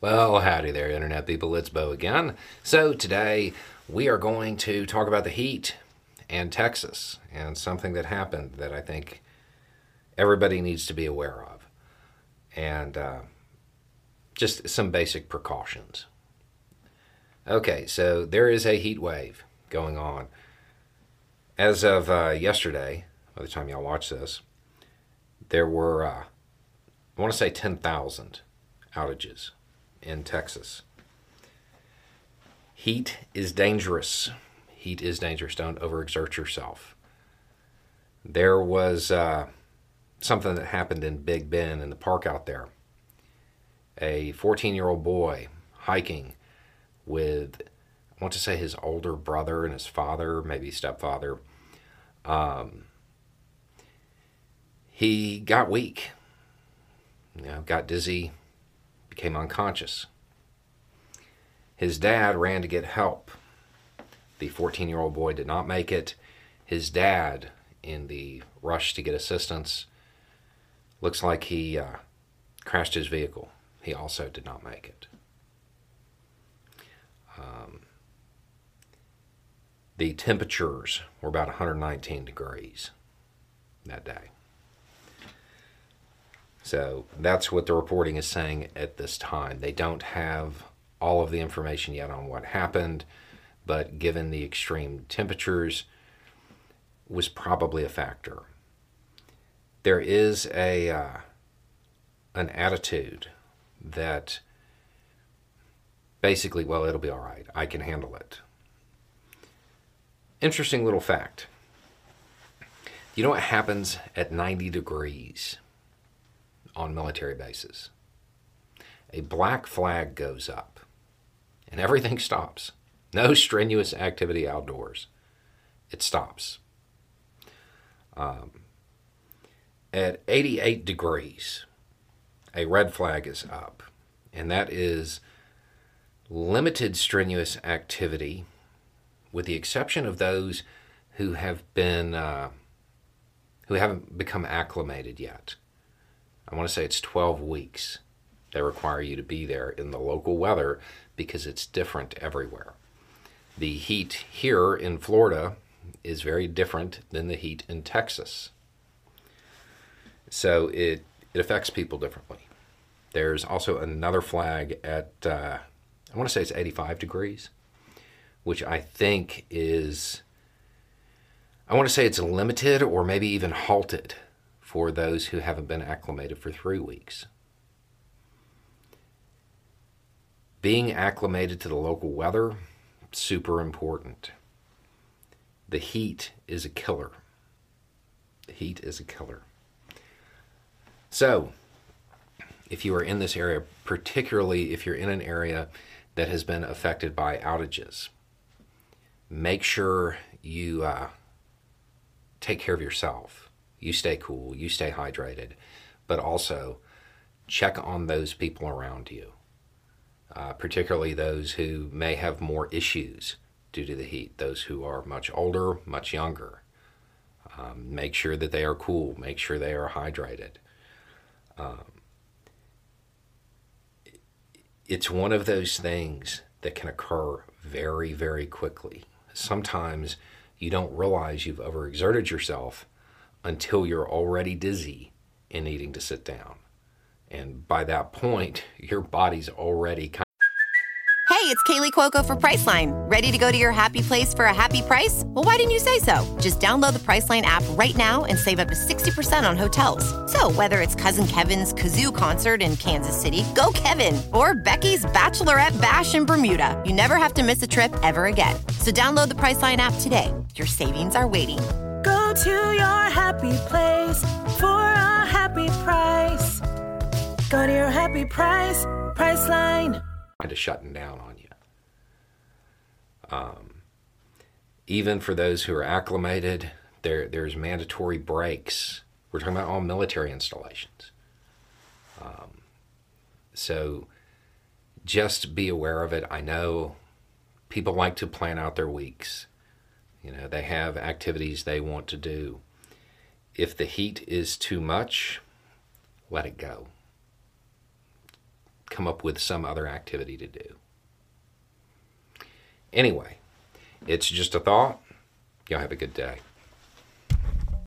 Well, howdy there, Internet people. It's Beau again. So, today we are going to talk about the heat and Texas and something that happened that I think everybody needs to be aware of. And uh, just some basic precautions. Okay, so there is a heat wave going on. As of uh, yesterday, by the time y'all watch this, there were, uh, I want to say 10,000 outages in Texas. Heat is dangerous. Heat is dangerous. Don't overexert yourself. There was uh, something that happened in Big Bend in the park out there. A 14 year old boy hiking with, I want to say his older brother and his father, maybe stepfather. Um, he got weak, you know, got dizzy, became unconscious. His dad ran to get help. The 14 year old boy did not make it. His dad, in the rush to get assistance, looks like he uh, crashed his vehicle. He also did not make it. Um, the temperatures were about 119 degrees that day. So that's what the reporting is saying at this time. They don't have all of the information yet on what happened, but given the extreme temperatures, was probably a factor. There is a uh, an attitude that basically, well, it'll be all right. I can handle it. Interesting little fact. You know what happens at 90 degrees? On military bases. A black flag goes up and everything stops. No strenuous activity outdoors. It stops. Um, at 88 degrees, a red flag is up, and that is limited strenuous activity, with the exception of those who have been uh, who haven't become acclimated yet. I want to say it's 12 weeks. They require you to be there in the local weather because it's different everywhere. The heat here in Florida is very different than the heat in Texas. So it, it affects people differently. There's also another flag at, uh, I want to say it's 85 degrees, which I think is, I want to say it's limited or maybe even halted for those who haven't been acclimated for three weeks. Being acclimated to the local weather, super important. The heat is a killer. The heat is a killer. So, if you are in this area, particularly if you're in an area that has been affected by outages, make sure you uh, take care of yourself you stay cool, you stay hydrated, but also check on those people around you, uh, particularly those who may have more issues due to the heat, those who are much older, much younger. Um, make sure that they are cool, make sure they are hydrated. Um, it's one of those things that can occur very, very quickly. Sometimes you don't realize you've overexerted yourself until you're already dizzy and needing to sit down. And by that point, your body's already kind of- Hey, it's Kaley Cuoco for Priceline. Ready to go to your happy place for a happy price? Well, why didn't you say so? Just download the Priceline app right now and save up to 60% on hotels. So, whether it's Cousin Kevin's Kazoo concert in Kansas City, go Kevin, or Becky's Bachelorette Bash in Bermuda, you never have to miss a trip ever again. So, download the Priceline app today. Your savings are waiting To your happy place for a happy price. Go to your happy price, Priceline. Kind of shutting down on you. Um, even for those who are acclimated, there there's mandatory breaks. We're talking about all military installations. Um, so just be aware of it. I know people like to plan out their weeks you know, they have activities they want to do. If the heat is too much, let it go. come up with some other activity to do. Anyway, it's just a thought. Y'all have a good day.